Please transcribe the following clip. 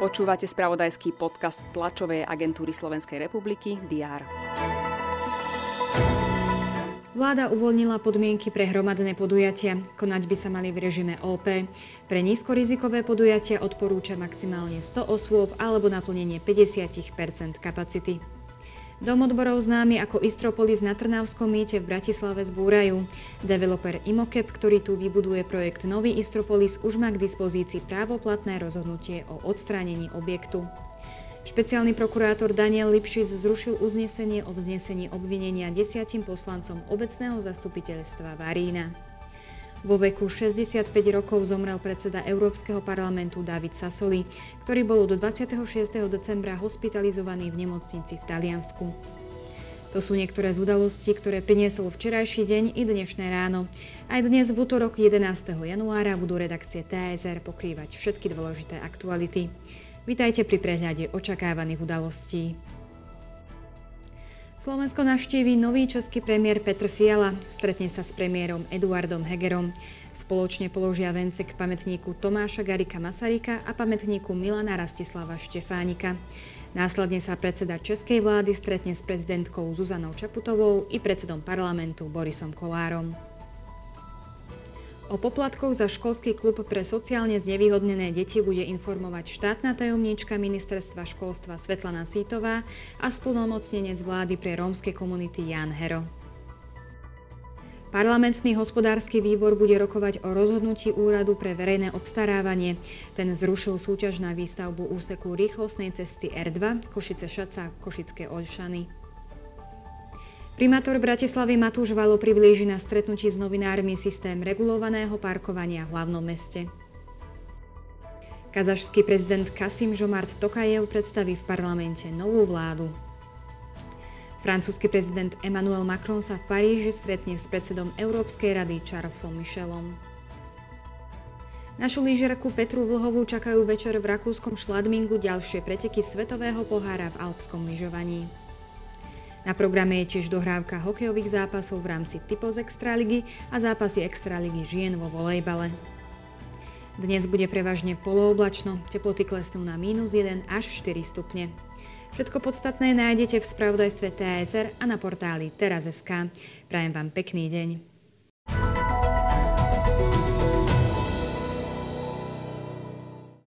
Počúvate spravodajský podcast tlačovej agentúry Slovenskej republiky DR. Vláda uvoľnila podmienky pre hromadné podujatia. Konať by sa mali v režime OP. Pre nízkorizikové podujatia odporúča maximálne 100 osôb alebo naplnenie 50% kapacity. Dom odborov známy ako Istropolis na Trnavskom mýte v Bratislave zbúrajú. Developer Imokep, ktorý tu vybuduje projekt Nový Istropolis, už má k dispozícii právoplatné rozhodnutie o odstránení objektu. Špeciálny prokurátor Daniel Lipšis zrušil uznesenie o vznesení obvinenia desiatim poslancom obecného zastupiteľstva Varína. Vo veku 65 rokov zomrel predseda Európskeho parlamentu David Sassoli, ktorý bol do 26. decembra hospitalizovaný v nemocnici v Taliansku. To sú niektoré z udalostí, ktoré priniesol včerajší deň i dnešné ráno. Aj dnes v útorok 11. januára budú redakcie TSR pokrývať všetky dôležité aktuality. Vitajte pri prehľade očakávaných udalostí. Slovensko navštíví nový český premiér Petr Fiala. Stretne sa s premiérom Eduardom Hegerom. Spoločne položia vence k pamätníku Tomáša Garika Masaryka a pamätníku Milana Rastislava Štefánika. Následne sa predseda Českej vlády stretne s prezidentkou Zuzanou Čaputovou i predsedom parlamentu Borisom Kolárom. O poplatkoch za školský klub pre sociálne znevýhodnené deti bude informovať štátna tajomníčka ministerstva školstva Svetlana Sítová a splnomocnenec vlády pre rómske komunity Jan Hero. Parlamentný hospodársky výbor bude rokovať o rozhodnutí úradu pre verejné obstarávanie. Ten zrušil súťaž na výstavbu úseku rýchlostnej cesty R2 Košice-Šaca Košické Olšany. Primátor Bratislavy Matúš Valo priblíži na stretnutí s novinármi systém regulovaného parkovania v hlavnom meste. Kazašský prezident Kasim Žomart Tokajev predstaví v parlamente novú vládu. Francúzsky prezident Emmanuel Macron sa v Paríži stretne s predsedom Európskej rady Charlesom Michelom. Našu lyžiarku Petru Vlhovú čakajú večer v rakúskom Šladmingu ďalšie preteky Svetového pohára v alpskom lyžovaní. Na programe je tiež dohrávka hokejových zápasov v rámci Typos Extraligy a zápasy Extraligy žien vo volejbale. Dnes bude prevažne polooblačno, teploty klesnú na mínus 1 až 4 stupne. Všetko podstatné nájdete v spravodajstve TSR a na portáli teraz.sk. Prajem vám pekný deň.